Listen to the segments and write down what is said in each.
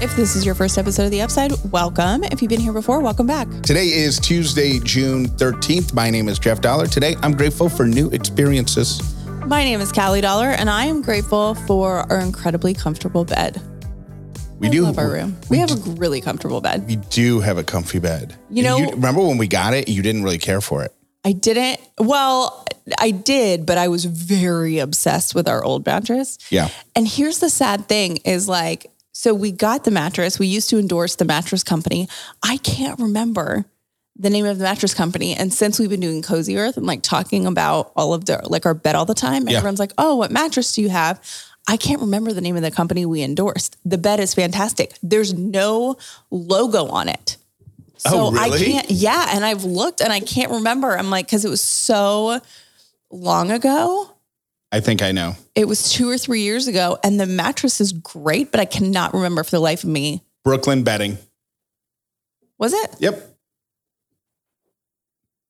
If this is your first episode of The Upside, welcome. If you've been here before, welcome back. Today is Tuesday, June 13th. My name is Jeff Dollar. Today, I'm grateful for new experiences. My name is Callie Dollar, and I am grateful for our incredibly comfortable bed. We I do love our room. We, have a really comfortable bed. We do have a comfy bed. You know- remember when we got it? You didn't really care for it. I didn't, well, I did, but I was very obsessed with our old mattress. Yeah. And here's the sad thing is like, so we got the mattress. We used to endorse the mattress company. I can't remember the name of the mattress company. And since we've been doing Cozy Earth and like talking about all of the like our bed all the time, Yeah. everyone's like, oh, what mattress do you have? I can't remember the name of the company we endorsed. The bed is fantastic. There's no logo on it. Oh, so Oh, really? I can't, yeah. And I've looked and I can't remember. I'm like, because it was so long ago. I think I know. It was two or three years ago, and the mattress is great, but I cannot remember for the life of me. Brooklyn bedding. Was it? Yep.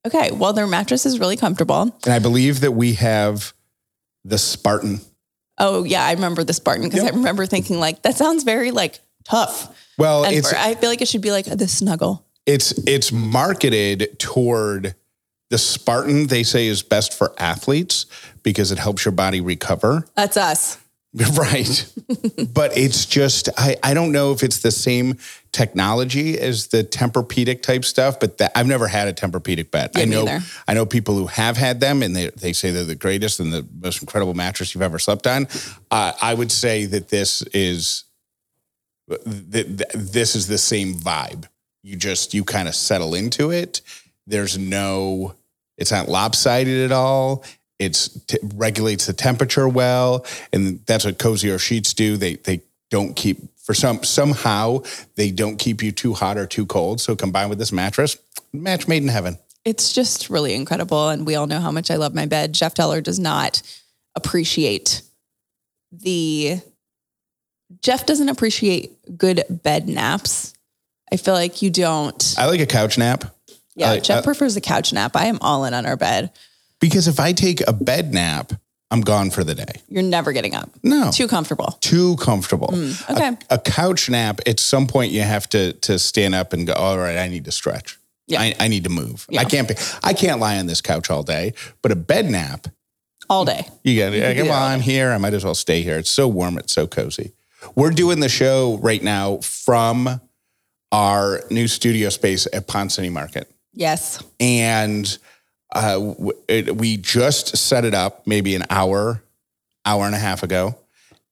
Okay. Well, their mattress is really comfortable. And I believe that we have the Spartan. Oh, yeah. I remember the Spartan because Yep. I remember thinking, like, that sounds very like tough. Well, And it's for- I feel like it should be like the snuggle. it's it's marketed toward the Spartan. They say is best for athletes because it helps your body recover. That's us. Right. but it's just, I, I don't know if it's the same technology as the Tempur-Pedic type stuff, but that, I've never had a Tempur-Pedic bed. Yeah, I know. I know people who have had them and they, they say they're the greatest and the most incredible mattress you've ever slept on. Uh, I would say that this is that that this is the same vibe. You just you kind of settle into it. There's no it's not lopsided at all. It t- regulates the temperature well, and that's what Cozy Earth sheets do. They they don't keep for some somehow they don't keep you too hot or too cold. So combined with this mattress, match made in heaven. It's just really incredible. And we all know how much I love my bed. Jeff Teller does not appreciate the, Jeff doesn't appreciate good bed naps. I feel like you don't. I like a couch nap. Yeah, I- Jeff I- uh, prefers a couch nap. I am all in on our bed. Because if I take a bed nap, I'm gone for the day. You're never getting up. No. Too comfortable. too comfortable. Mm, okay. A, a couch nap, at some point you have to to stand up and go, all right, I need to stretch. Yeah. I, I need to move. Yeah. I can't be I can't lie on this couch all day. But a bed nap, All day. you got do well, I'm here. I might as well stay here. It's so warm, it's so cozy. We're doing the show right now from our new studio space at Ponce City Market Yes. and uh, it, we just set it up maybe an hour, hour and a half ago.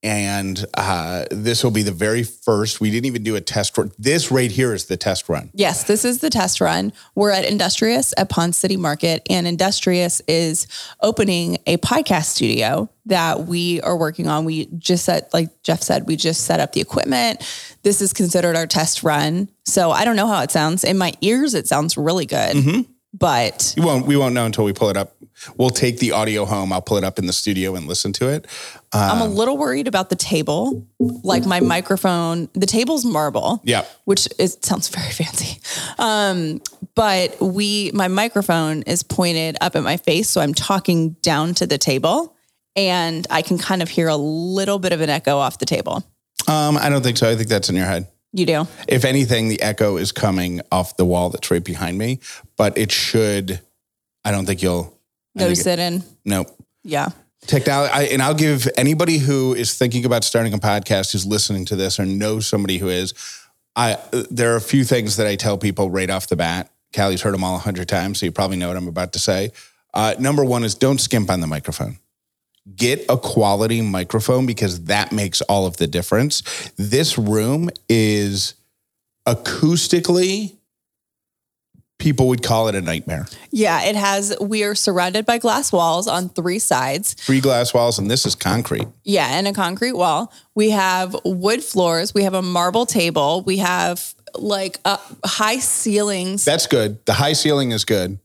And uh, this will be the very first. We didn't even do a test run. This right here is the test run. Yes, this is the test run. We're at Industrious at Ponce City Market, and Industrious is opening a podcast studio that we are working on. We just set, like Jeff said, we just set up the equipment. This is considered our test run. So I don't know how it sounds. In my ears, it sounds really good, but We won't. We won't know until we pull it up. We'll take the audio home. I'll pull it up in the studio and listen to it. I'm a little worried about the table. Like my microphone, the table's marble. Yeah. which is sounds very fancy. Um, but we, my microphone is pointed up at my face, so I'm talking down to the table, and I can kind of hear a little bit of an echo off the table. Um, I don't think so. I think that's in your head. You do? If anything, the echo is coming off the wall that's right behind me. But it should. I don't think you'll. I think Notice it in? Nope. Yeah. technology I, and i'll give anybody who is thinking about starting a podcast who's listening to this or knows somebody who is i there are a few things that i tell people right off the bat callie's heard them all a hundred times so you probably know what i'm about to say uh, number one is don't skimp on the microphone get a quality microphone because that makes all of the difference this room is acoustically people would call it a nightmare Yeah. It has, we are surrounded by glass walls on three sides. three glass walls and this is concrete Yeah, and a concrete wall. We have wood floors. We have a marble table. We have like uh, high ceilings. That's good. The high ceiling is good.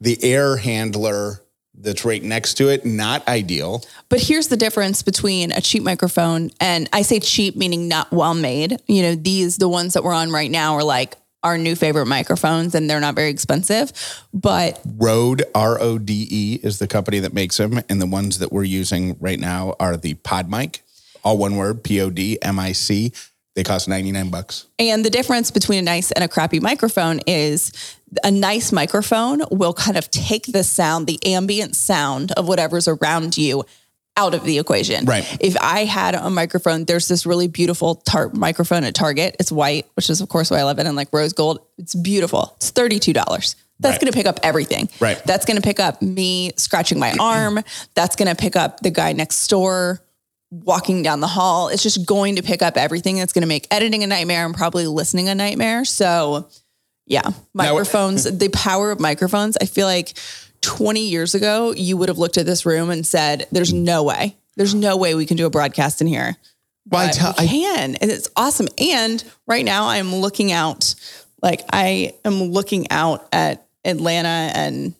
The air handler that's right next to it, not ideal. But here's the difference between a cheap microphone and I say cheap meaning not well made. You know, these the ones that we're on right now are like our new favorite microphones and they're not very expensive. But Rode, R O D E, is the company that makes them. And the ones that we're using right now are the Pod Mic, all one word, P O D M I C. They cost 99 bucks. And the difference between a nice and a crappy microphone is a nice microphone will kind of take the sound, the ambient sound of whatever's around you out of the equation. Right. If I had a microphone, there's this really beautiful tar- microphone at Target. It's white, which is of course why I love it, and like rose gold. It's beautiful. It's $32. That's Right. going to pick up everything. Right. That's going to pick up me scratching my arm. That's going to pick up the guy next door walking down the hall. It's just going to pick up everything that's going to make editing a nightmare and probably listening a nightmare. So, yeah, microphones, the power of microphones. I feel like 20 years ago, you would have looked at this room and said, There's no way. There's no way we can do a broadcast in here. Well, I But we can. And it's awesome. And right now, I'm looking out, like, I am looking out at Atlanta and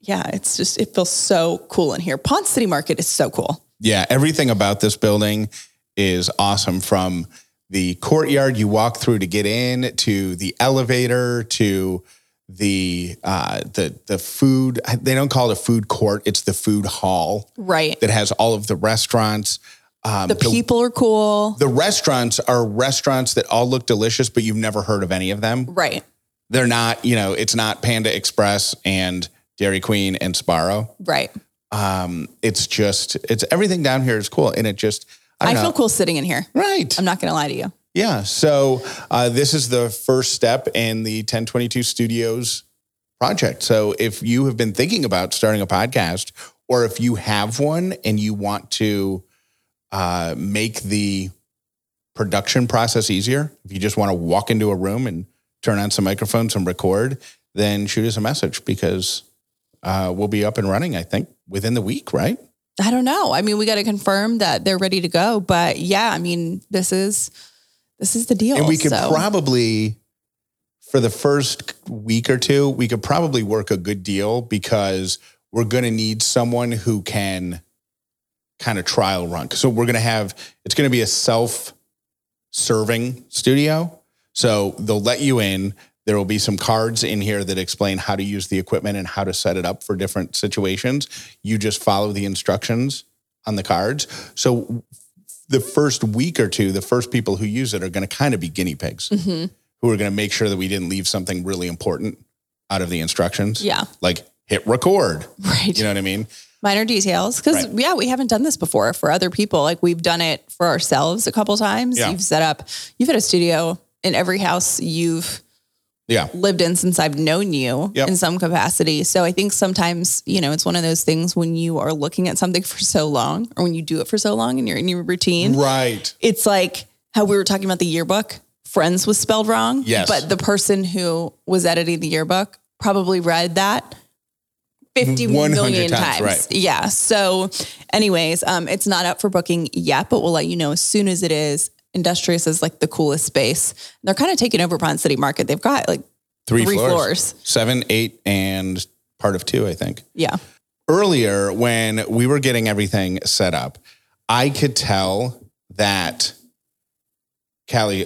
yeah, it's just, it feels so cool in here. Ponce City Market is so cool. Yeah, everything about this building is awesome from the courtyard you walk through to get in to the elevator to the uh the the food they don't call it a food court it's the food hall Right. that has all of the restaurants um The people are cool. the restaurants are restaurants that all look delicious but you've never heard of any of them Right. they're not you know it's not Panda Express and Dairy Queen and Sbarro Right. Um it's just it's everything down here is cool and it just I, I feel cool sitting in here. right I'm not going to lie to you. yeah so uh, this is the first step in the 1022 studios project so if you have been thinking about starting a podcast or if you have one and you want to uh, make the production process easier if you just want to walk into a room and turn on some microphones and record then shoot us a message because uh, we'll be up and running i think within the week right I don't know. I mean, we got to confirm that they're ready to go. But yeah, I mean, this is this is the deal. And we could so. probably, for the first week or two, we could probably work a good deal because we're going to need someone who can kind of trial run. So we're going to have, it's going to be a self serving studio. So they'll let you in. There will be some cards in here that explain how to use the equipment and how to set it up for different situations. You just follow the instructions on the cards. So the first week or two, the first people who use it are going to kind of be guinea pigs Mhm. who are going to make sure that we didn't leave something really important out of the instructions. Yeah. Like hit record. Right. You know what I mean? Minor details. Because, Right. yeah, we haven't done this before for other people. Like we've done it for ourselves a couple times. Yeah. You've set up, you've had a studio in every house you've Yeah. lived in since I've known you Yep. in some capacity. So I think sometimes, you know, it's one of those things when you are looking at something for so long or when you do it for so long and you're in your routine, Right. it's like how we were talking about the yearbook. Friends was spelled wrong. Yes. But the person who was editing the yearbook probably read that 50 100 million times, times. right. Yeah. So, anyways, um, it's not up for booking yet, but we'll let you know as soon as it is. Industrious is like the coolest space. They're kind of taking over Ponce City Market. They've got like Three, Three floors. floors. Seven, eight, and part of two, I think. Yeah. Earlier, when we were getting everything set up, I could tell that Callie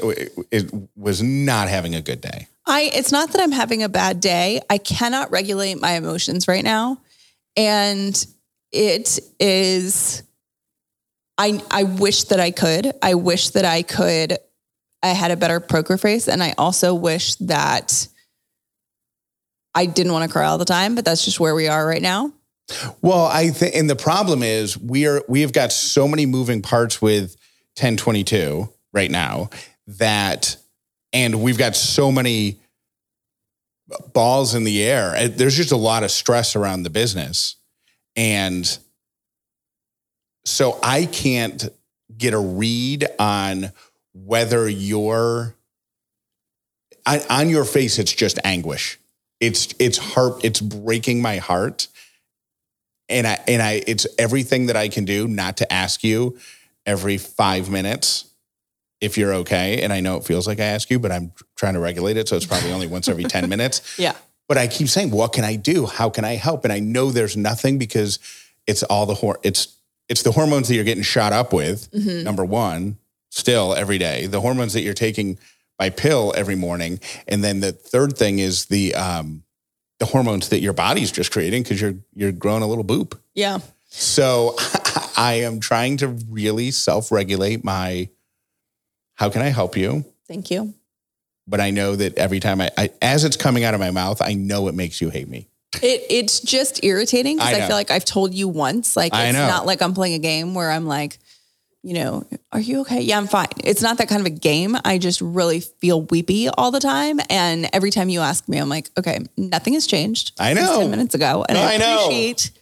it was not having a good day. I it's not that I'm having a bad day. I cannot regulate my emotions right now. And it is I I wish that I could. I wish that I could I had a better poker face and I also wish that I didn't want to cry all the time, but that's just where we are right now. Well, I think, and the problem is we are we have got so many moving parts with 1022 right now that, and we've got so many balls in the air. There's just a lot of stress around the business, and so I can't get a read on whether you're on, on your face. It's just anguish. It's it's heart. It's breaking my heart and I and I it's everything that I can do not to ask you every five minutes if you're okay. And I know it feels like I ask you, but I'm trying to regulate it, so it's probably only once every ten minutes. Yeah. But I keep saying, "What can I do? How can I help?" And I know there's nothing because it's all the hor- it's it's the hormones that you're getting shot up with. Number one, still every day, the hormones that you're taking by pill every morning, and then the third thing is the um, the hormones that your body's just creating because you're you're growing a little boop. Yeah. So I am trying to really self regulate my how can I help you? Thank you. But I know that every time I, I as it's coming out of my mouth, I know it makes you hate me. It it's just irritating because I I, feel like I've told you once. Like I it's know. not like I'm playing a game where I'm like, you know, are you okay? Yeah, I'm fine. It's not that kind of a game. I just really feel weepy all the time. And every time you ask me, I'm like, okay, nothing has changed. I know. 10 minutes ago. And I, I appreciate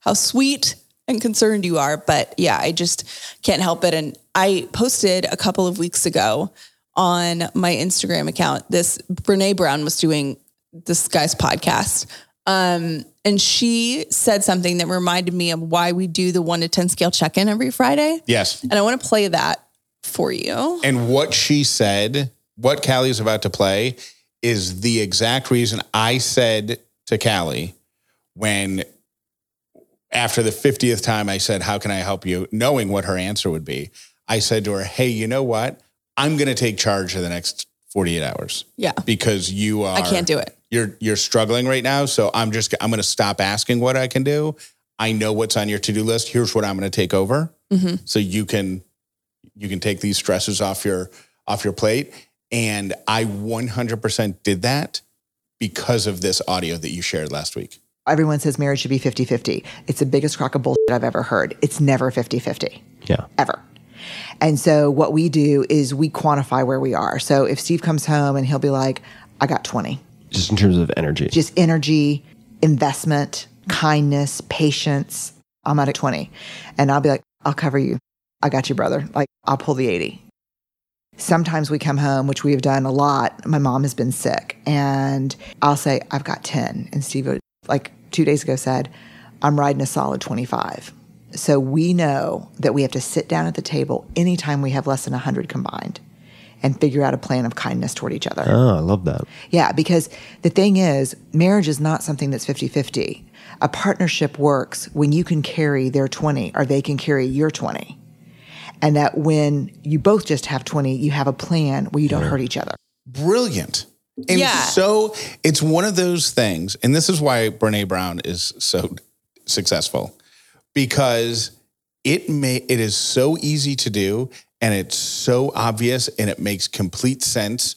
how sweet and concerned you are. But yeah, I just can't help it. And I posted a couple of weeks ago on my Instagram account. This Brene Brown was doing this guy's podcast. Um, and she said something that reminded me of why we do the one to 10 scale check in every Friday. Yes. And I want to play that for you. And what she said, what Callie is about to play, is the exact reason I said to Callie when after the 50th time I said, How can I help you? Knowing what her answer would be, I said to her, Hey, you know what? I'm going to take charge of the next 48 hours Yeah. because you are I can't do it. You're you're struggling right now so i'm just i'm going to stop asking what i can do i know what's on your to-do list here's what i'm going to take over Mhm. so you can you can take these stresses off your off your plate and i 100% did that because of this audio that you shared last week Everyone says marriage should be 50 50. It's the biggest crock of bullshit I've ever heard. It's never 50 50, Yeah. ever. And so what we do is we quantify where we are. So if Steve comes home and he'll be like, I got 20, Just in terms of energy. just energy, investment, kindness, patience, I'm at a 20. And I'll be like, I'll cover you. I got you, brother. Like, I'll pull the 80. Sometimes we come home, which we have done a lot. My mom has been sick, and I'll say, I've got 10. And Steve, like two days ago, said, I'm riding a solid 25. So we know that we have to sit down at the table anytime we have less than 100 combined and figure out a plan of kindness toward each other. oh, I love that. Yeah, because the thing is, marriage is not something that's 50 50. A partnership works when you can carry their 20 or they can carry your 20. And that when you both just have 20, you have a plan where you don't hurt each other. brilliant and Yeah. so it's one of those things and this is why brene brown is so successful because it may it is so easy to do and it's so obvious and it makes complete sense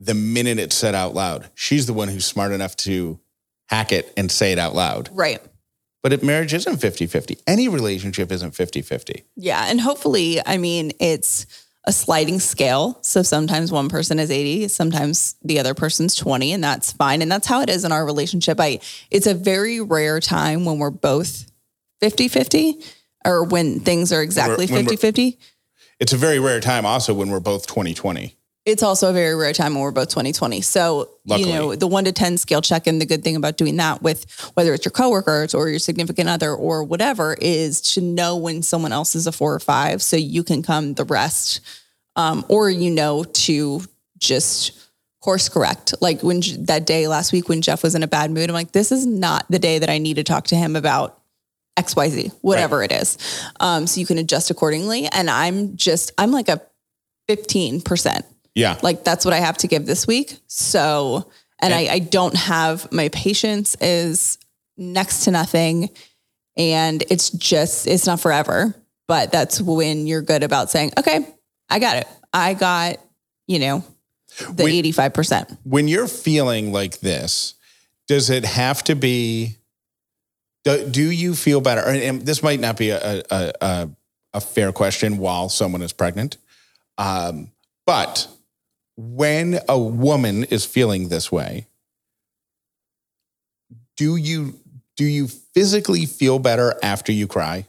the minute it's said out loud she's the one who's smart enough to hack it and say it out loud Right. but if marriage isn't 50-50 any relationship isn't 50-50 Yeah. And hopefully, I mean, it's a sliding scale. So sometimes one person is 80, sometimes the other person's 20, and that's fine. And that's how it is in our relationship. I it's a very rare time when we're both 50-50 or when things are exactly When 50-50. It's a very rare time also when we're both 2020 It's also a very rare time when we're both 2020. So, Luckily. you know, the one to 10 scale check in, the good thing about doing that with whether it's your coworkers or your significant other or whatever is to know when someone else is a four or five so you can come the rest. Um, or, you know, to just course correct. Like when that day last week when Jeff was in a bad mood, I'm like, this is not the day that I need to talk to him about XYZ, whatever it is. Um, so you can adjust accordingly. And I'm just, I'm like a 15%. yeah Like that's what I have to give this week. So, and I, I don't have my patience is next to nothing. And it's just, it's not forever. But that's when you're good about saying, okay, I got it. I got, you know, the We- 85%. when you're feeling like this, does it have to be? Do, do you feel better? And, this might not be a, a, a, a fair question while someone is pregnant, um, but when a woman is feeling this way, do you do you physically feel better after you cry?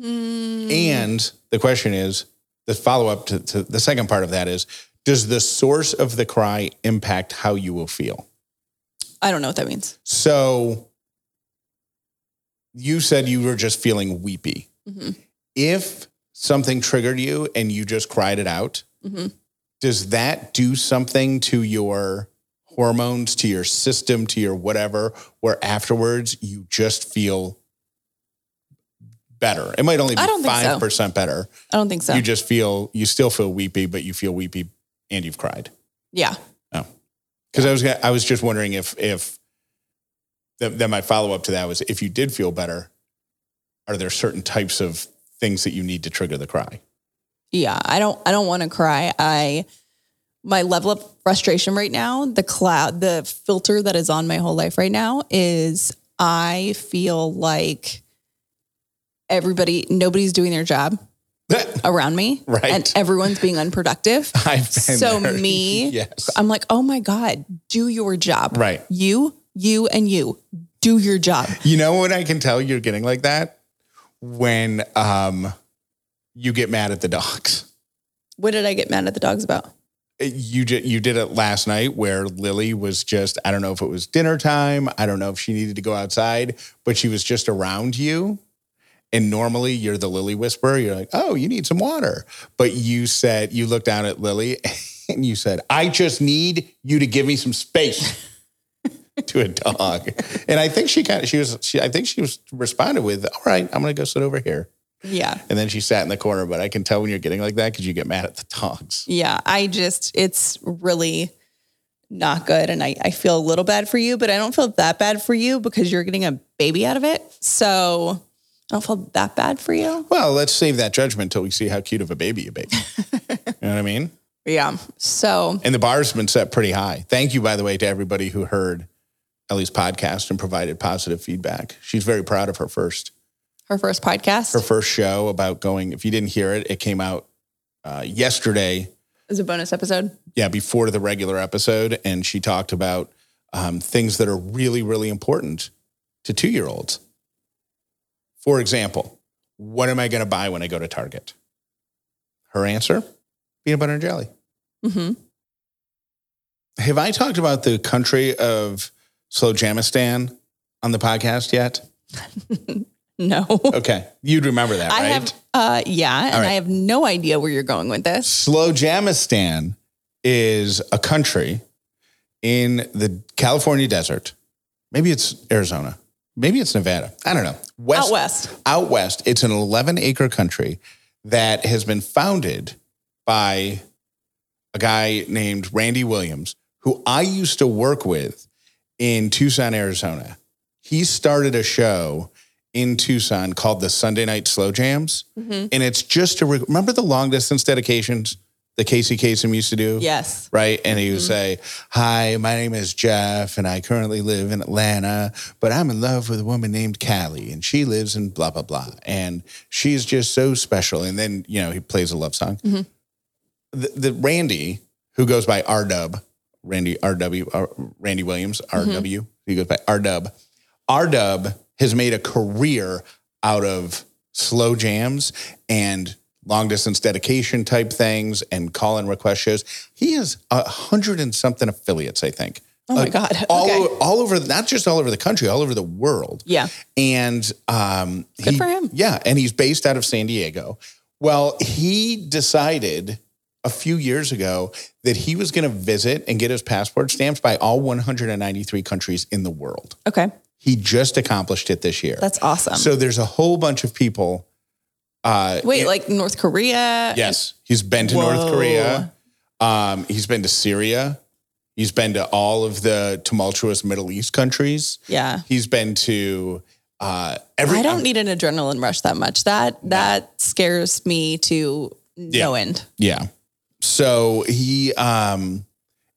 Mm, And the question is, the follow up to, to the second part of that is, does the source of the cry impact how you will feel? I don't know what that means. So you said you were just feeling weepy. Mhm. If something triggered you and you just cried it out, Mhm. does that do something to your hormones, to your system, to your whatever, where afterwards you just feel better? It might only be I don't think so. 5% better. I don't think so. You just feel, you still feel weepy, but you feel weepy and you've cried. yeah. Oh. Because I was I was just wondering if if that my follow up to that was if you did feel better, are there certain types of things that you need to trigger the cry? Yeah, I don't I don't want to cry. I my level of frustration right now, the cloud, the filter that is on my whole life right now is I feel like everybody nobody's doing their job around me Right. and everyone's being unproductive. I've been so there. me, Yes. I'm like, "Oh my god, do your job." Right. You, you and you do your job. You know what I can tell you're getting like that? When um you get mad at the dogs. What did I get mad at the dogs about? You did you did it last night where Lily was just I don't know if it was dinner time, I don't know if she needed to go outside, but she was just around you. And normally you're the Lily whisperer. You're like, "Oh, you need some water." But you said you looked down at Lily and you said, "I just need you to give me some space." to a dog. And I think she kind of she was she I think she was responded with, "All right, I'm going to go sit over here." Yeah. And then she sat in the corner, but I can tell when you're getting like that cuz you get mad at the dogs. Yeah, I just, it's really not good. And I, I feel a little bad for you, but I don't feel that bad for you because you're getting a baby out of it. So I don't feel that bad for you. Well, let's save that judgment until we see how cute of a baby you make. you know what I mean? Yeah. So And the bar's been set pretty high. Thank you, by the way, to everybody who heard Ellie's podcast and provided positive feedback. She's very proud of her first her first podcast her first show about going. If you didn't hear it, it came out uh, yesterday. is a bonus episode. Yeah, before the regular episode, and she talked about um, things that are really, really important to two year olds. For example, what am I going to buy when I go to Target? Her answer: peanut butter and jelly. hmm Have I talked about the country of Slowjamastan on the podcast yet? No. Okay, you'd remember that, I right? have, uh, yeah. And right. I have no idea where you're going with this. Slowjamastan is a country in the California desert. Maybe it's Arizona. Maybe it's Nevada. I don't know. West, Out west. Out west. It's an 11 acre country that has been founded by a guy named Randy Williams, who I used to work with in Tucson, Arizona. He started a show in Tucson called the Sunday Night Slow Jams. Mhm. And it's just to re- remember the long distance dedications that Casey Kasem used to do? Yes. Right. And he would say, Hi, my name is Jeff, and I currently live in Atlanta, but I'm in love with a woman named Callie, and she lives in blah, blah, blah. And she's just so special. And then, you know, he plays a love song. Mhm. The, the Randy, who goes by R Dub, Randy RW, R, Randy Williams, RW, he goes by R Dub. R Dub has made a career out of slow jams and long distance dedication type things and call in request shows. He has a hundred and something affiliates, I think. Oh my Uh, God. All, Okay. over, all over, not just all over the country, all over the world. Yeah. And um, Good he- for him. Yeah, and he's based out of San Diego. Well, he decided a few years ago that he was going to visit and get his passport stamped by all 193 countries in the world. Okay. He just accomplished it this year. That's awesome. so there's a whole bunch of people. Uh, Wait, in- like North Korea? yes, he's been to North Korea. Um, he's been to Syria. He's been to all of the tumultuous Middle East countries. Yeah. He's been to uh, every. I don't need an adrenaline rush that much. That that scares me to no end. Yeah. So he um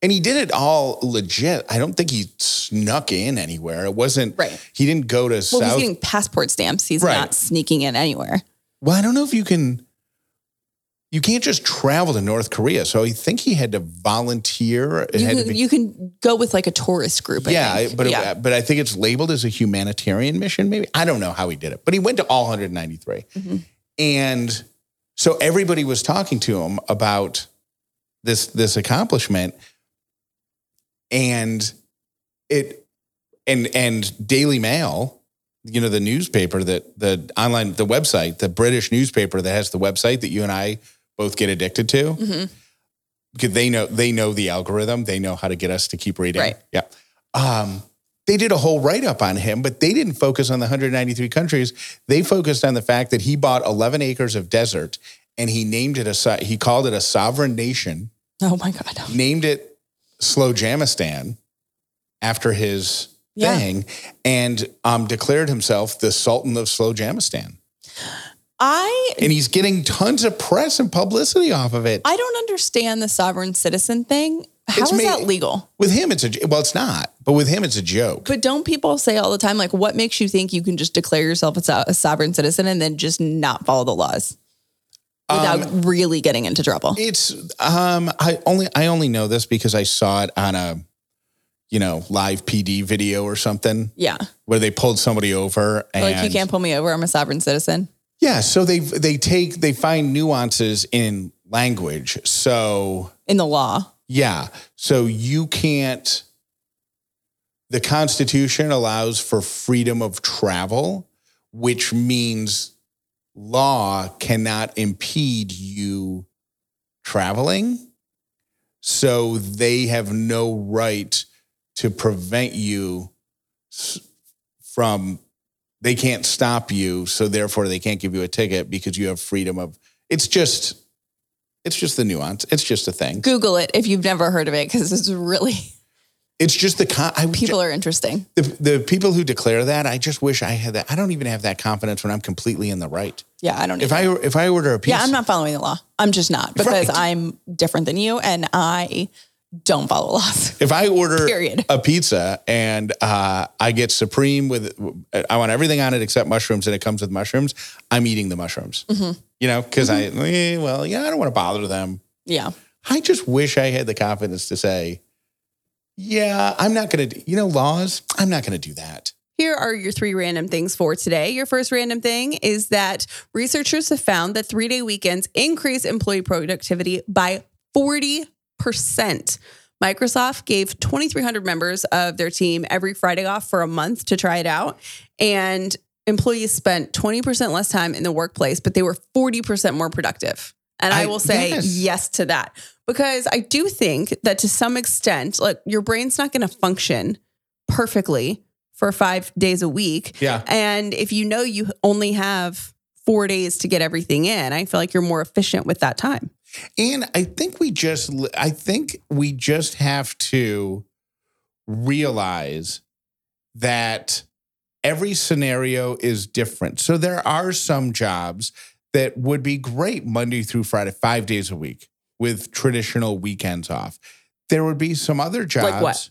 and he did it all legit. I don't think he snuck in anywhere. It wasn't Right. He didn't go to Well, South. he's getting passport stamps. He's Right. not sneaking in anywhere. well, I don't know if you can you can't just travel to North Korea. So I think he had to volunteer. It You can, be you can go with like a tourist group. I yeah, think. but it- but I think it's labeled as a humanitarian mission. Maybe I don't know how he did it, but he went to all 193, Mhm. and so everybody was talking to him about this this accomplishment, and it and and Daily Mail, you know, the newspaper that the online the website, the British newspaper that has the website that you and I both get addicted to Mhm. because they know they know the algorithm. They know how to get us to keep reading. Right. Yeah. Um, they did a whole write up on him, but they didn't focus on the 193 countries. They focused on the fact that he bought 11 acres of desert and he named it a he called it a sovereign nation, Oh my god. named it Slowjamastan after his Yeah. thing, and um, declared himself the Sultan of Slowjamastan. I and he's getting tons of press and publicity off of it. I don't understand the sovereign citizen thing. How It's is made- that legal? with him, it's a well, it's not, but with him, it's a joke. But don't people say all the time, like, what makes you think you can just declare yourself a, a sovereign citizen and then just not follow the laws without Um, really getting into trouble? It's um I only I only know this because I saw it on a you know live PD video or something yeah. where they pulled somebody over and Like, you can't pull me over. I'm a sovereign citizen. yeah so they they take they find nuances in language so In the law. yeah so you can't the constitution allows for freedom of travel which means law cannot impede you traveling. So they have no right to prevent you from they can't stop you so therefore they can't give you a ticket because you have freedom of it's just it's just the nuance. It's just a thing. Google it if you've never heard of it because it's really, it's just the con- I, people are interesting. the, the people who declare that i just wish i had that i don't even have that confidence when i'm completely in the right Yeah, I don't if either. i if i order a pizza Yeah, I'm not following the law. I'm just not because Right. I'm different than you and I don't follow laws. If I order Period. a pizza and uh, I get supreme with, I want everything on it except mushrooms, and it comes with mushrooms, I'm eating the mushrooms. Mm-hmm. You know, because I, eh, well, yeah, I don't want to bother them. Yeah. I just wish I had the confidence to say, yeah, I'm not going to, you know, laws, I'm not going to do that. Here are your three random things for today. Your first random thing is that researchers have found that three day weekends increase employee productivity by 40%. Microsoft gave 2,300 members of their team every Friday off for a month to try it out. And employees spent 20% less time in the workplace, but they were 40% more productive. And I, I- will say yes. yes to that because I do think that to some extent, like your brain's not going to function perfectly for five days a week. Yeah. And if you know you only have four days to get everything in, I feel like you're more efficient with that time. And I think we just, I think we just have to realize that every scenario is different. So there are some jobs that would be great Monday through Friday, five days a week with traditional weekends off. There would be some other jobs. Like what?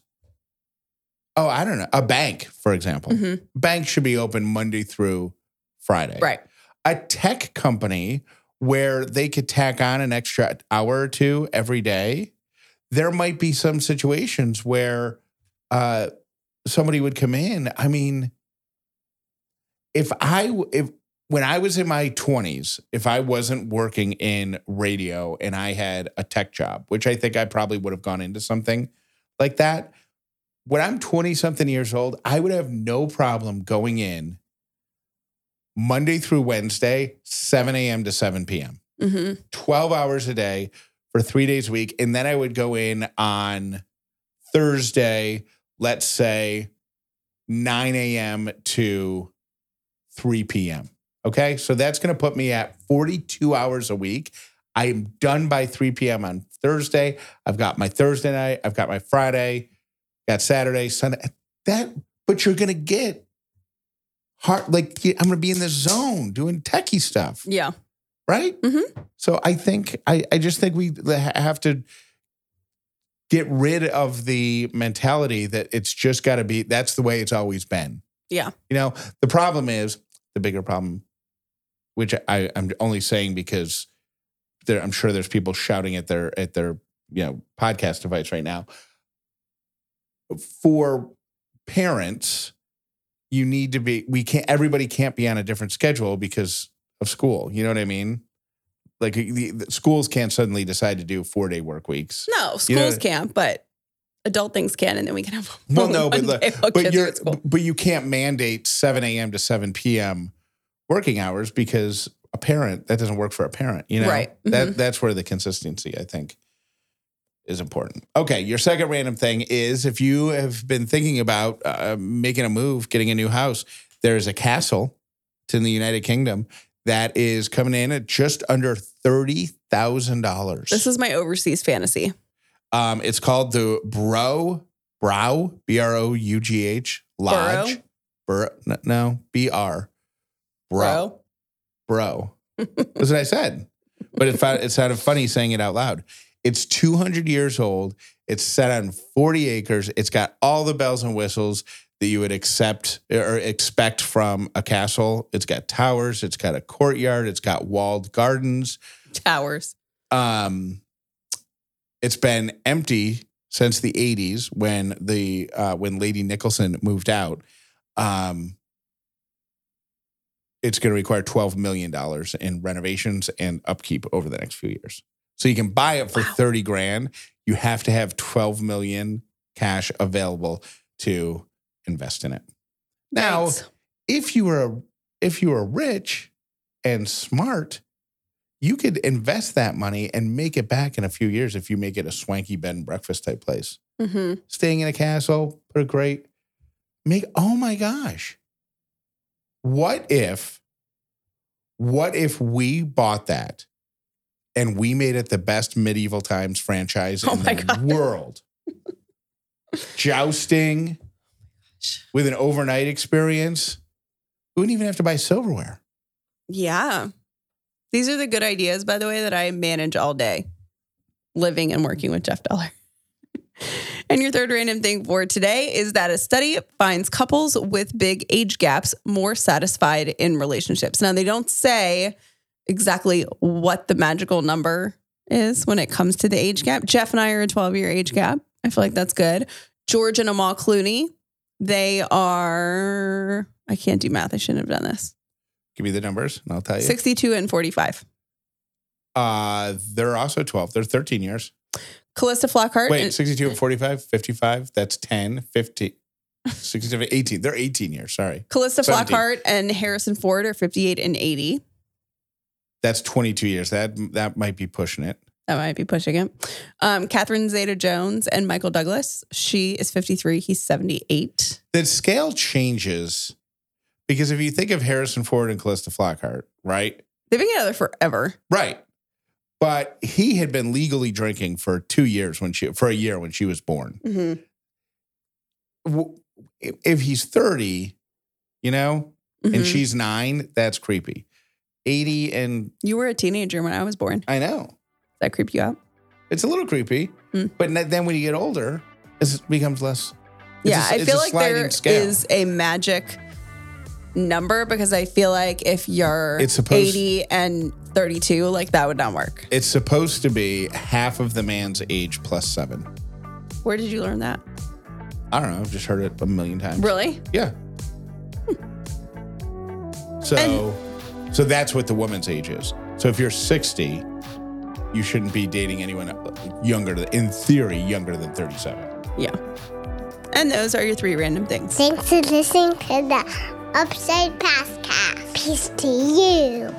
Oh, I don't know. A bank, for example. Mhm. Bank should be open Monday through Friday Right. a tech company where they could tack on an extra hour or two every day, there might be some situations where uh, somebody would come in. I mean, if I if when I was in my 20s, if I wasn't working in radio and I had a tech job, which I think I probably would have gone into something like that, when I'm 20 something years old, I would have no problem going in Monday through Wednesday, 7 a.m. to 7 p.m., hmm 12 hours a day for three days a week. And then I would go in on Thursday, let's say 9 a.m. to 3 p.m. Okay. So that's going to put me at 42 hours a week. I am done by 3 p.m. on Thursday. I've got my Thursday night. I've got my Friday, got Saturday, Sunday. That, but you're going to get hard. Like I'm going to be in the zone doing techie stuff Yeah. right? Mhm. So I think I, I just think we have to get rid of the mentality that it's just got to be that's the way it's always been. Yeah. You know, the problem is the bigger problem, which I, I'm only saying because there, I'm sure there's people shouting at their at their you know podcast device right now. For parents, you need to be. We can't. Everybody can't be on a different schedule because of school. You know what I mean? Like the, the schools can't suddenly decide to do four day work weeks. No, schools You know- can't, but adult things can, and then we can have. Well, no, but one look- day while but you're but you can't mandate seven a.m. to seven p.m. working hours because a parent that doesn't work for a parent. You know, Right. That Mhm. that's where the consistency I think is important. Okay, your second random thing is if you have been thinking about uh, making a move, getting a new house, there's a castle. It's in the United Kingdom that is coming in at just under thirty thousand dollars. This is my overseas fantasy. Um, it's called the Bro Brow B R O U G H Lodge. Bur- no B R Bro Bro. Bro That's what I said. But it, it sounded funny saying it out loud. It's 200 years old. It's set on 40 acres. It's got all the bells and whistles that you would accept or expect from a castle. It's got towers. It's got a courtyard. It's got walled gardens. Towers. Um, it's been empty since the 80s when the uh, when Lady Nicholson moved out. Um, it's going to require $12 million in renovations and upkeep over the next few years. So you can buy it for wow. 30 grand. You have to have 12 million cash available to invest in it. Now, if you were if you were rich and smart, you could invest that money and make it back in a few years if you make it a swanky bed and breakfast type place. Mm-hmm. Staying in a castle, put a great make. Oh my gosh, what if, what if we bought that and we made it the best medieval times franchise oh in the God. world? Jousting oh with an overnight experience. We wouldn't even have to buy silverware. Yeah. These are the good ideas, by the way, that I manage all day, living and working with Jeff Dollar. And your third random thing for today is that a study finds couples with big age gaps more satisfied in relationships. Now, they don't say exactly what the magical number is when it comes to the age gap. Jeff and I are a 12 year age gap. I feel like that's good. George and Amal Clooney, they are, I can't do math. I shouldn't have done this. Give me the numbers and I'll tell you. 62 and 45. Uh, they're also 12. They're 13 years. Calista Flockhart. Wait, 62 and 45, 55. That's 10, 50, 67, 18. They're 18 years. Sorry. Calista 17. Flockhart and Harrison Ford are 58 and 80. That's 22 years. That that might be pushing it. That might be pushing it. Um, Catherine Zeta Jones and Michael Douglas. She is 53. He's 78. The scale changes because if you think of Harrison Ford and Calista Flockhart, right? They've been together forever. Right. But he had been legally drinking for two years when she, for a year when she was born. Mm-hmm. If he's 30, you know, mm-hmm. and she's nine, that's creepy. 80 and. You were a teenager when I was born. I know. Does that creep you out? It's a little creepy. Mm. But then when you get older, it becomes less. Yeah, a, I feel like there scale. is a magic number because I feel like if you're it's supposed, 80 and 32, like that would not work. It's supposed to be half of the man's age plus seven. Where did you learn that? I don't know. I've just heard it a million times. Really? Yeah. Hmm. So, and, so that's what the woman's age is. So if you're 60, you shouldn't be dating anyone younger, in theory, younger than 37. Yeah. And those are your three random things. Thanks for listening to the Upside Past Cast. Peace to you.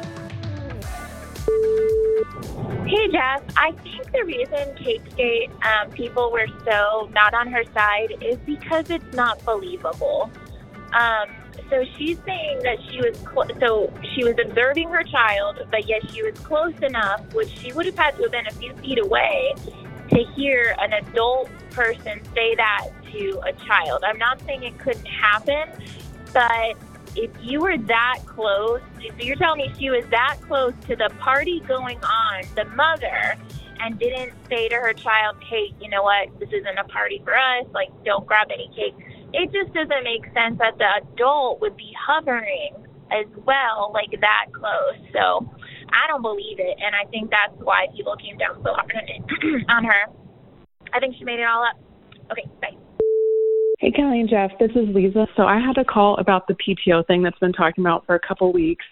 Hey, Jeff. I think the reason Kate Skate um, people were so not on her side is because it's not believable. Um, so she's saying that she was cl- so she was observing her child, but yet she was close enough, which she would have had to have been a few feet away, to hear an adult person say that to a child. I'm not saying it couldn't happen, but if you were that close, you're telling me she was that close to the party going on, the mother, and didn't say to her child, hey, you know what, this isn't a party for us, like, don't grab any cake. It just doesn't make sense that the adult would be hovering as well, like that close. So I don't believe it, and I think that's why people came down so hard on, it, on her. I think she made it all up. Okay, bye. Hey, Kelly and Jeff, this is Lisa. So I had a call about the PTO thing that's been talking about for a couple weeks.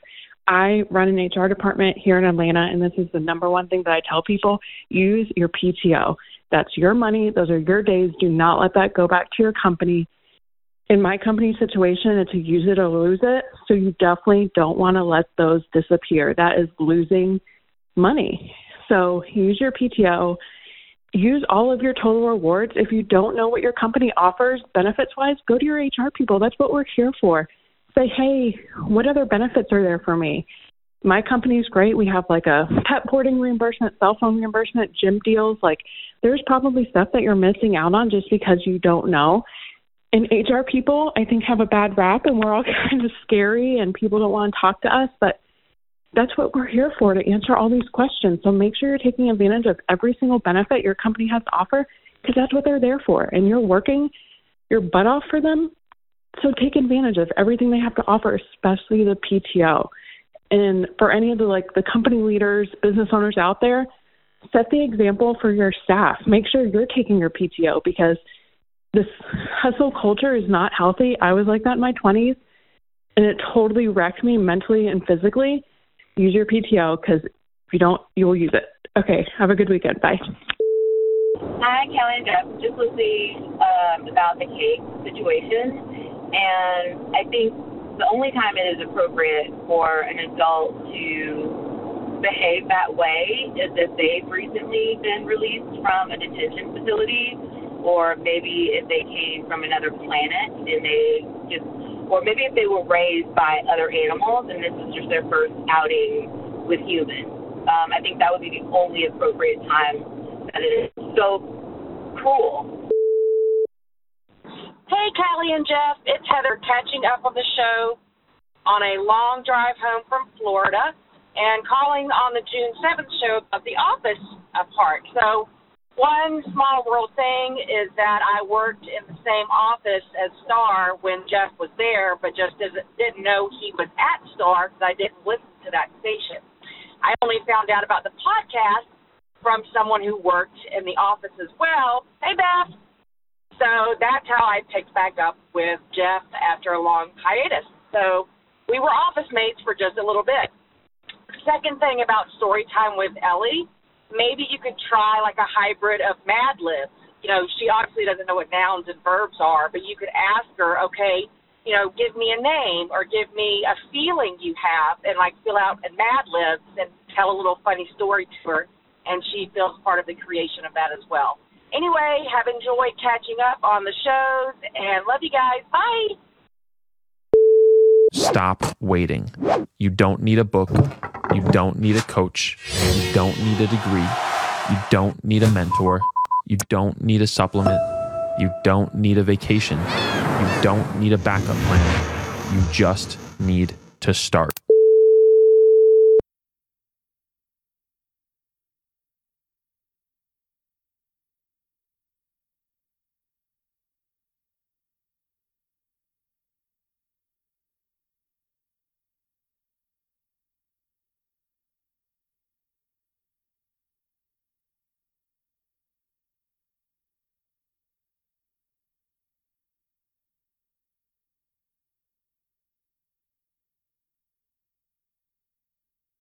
I run an HR department here in Atlanta, and this is the number one thing that I tell people use your PTO. That's your money, those are your days. Do not let that go back to your company. In my company situation, it's a use it or lose it. So you definitely don't want to let those disappear. That is losing money. So use your PTO use all of your total rewards. If you don't know what your company offers benefits wise, go to your HR people. That's what we're here for. Say, hey, what other benefits are there for me? My company's great. We have like a pet boarding reimbursement, cell phone reimbursement, gym deals. Like, there's probably stuff that you're missing out on just because you don't know. And HR people, I think, have a bad rap, and we're all kind of scary, and people don't want to talk to us. But that's what we're here for to answer all these questions. So make sure you're taking advantage of every single benefit your company has to offer because that's what they're there for. And you're working your butt off for them. So take advantage of everything they have to offer, especially the PTO. And for any of the like the company leaders, business owners out there, set the example for your staff. Make sure you're taking your PTO because this hustle culture is not healthy. I was like that in my 20s and it totally wrecked me mentally and physically. Use your PTO because if you don't, you will use it. Okay, have a good weekend. Bye. Hi, Kelly and Jeff. Just listening um, about the cake situation, and I think the only time it is appropriate for an adult to behave that way is if they've recently been released from a detention facility, or maybe if they came from another planet and they just, or maybe if they were raised by other animals and this is just their first outing with humans. Um, I think that would be the only appropriate time that it is so cruel. Hey, Callie and Jeff, it's Heather catching up on the show on a long drive home from Florida and calling on the June 7th show of The Office part. So, one small world thing is that I worked in the same office as Star when Jeff was there, but just didn't know he was at Star because I didn't listen to that station. I only found out about the podcast from someone who worked in the office as well. Hey, Beth. So that's how I picked back up with Jeff after a long hiatus. So we were office mates for just a little bit. Second thing about story time with Ellie, maybe you could try like a hybrid of Mad Libs. You know, she obviously doesn't know what nouns and verbs are, but you could ask her, okay, you know, give me a name or give me a feeling you have, and like fill out a Mad Libs and tell a little funny story to her, and she feels part of the creation of that as well. Anyway, have enjoyed catching up on the shows and love you guys. Bye. Stop waiting. You don't need a book. You don't need a coach. You don't need a degree. You don't need a mentor. You don't need a supplement. You don't need a vacation. You don't need a backup plan. You just need to start.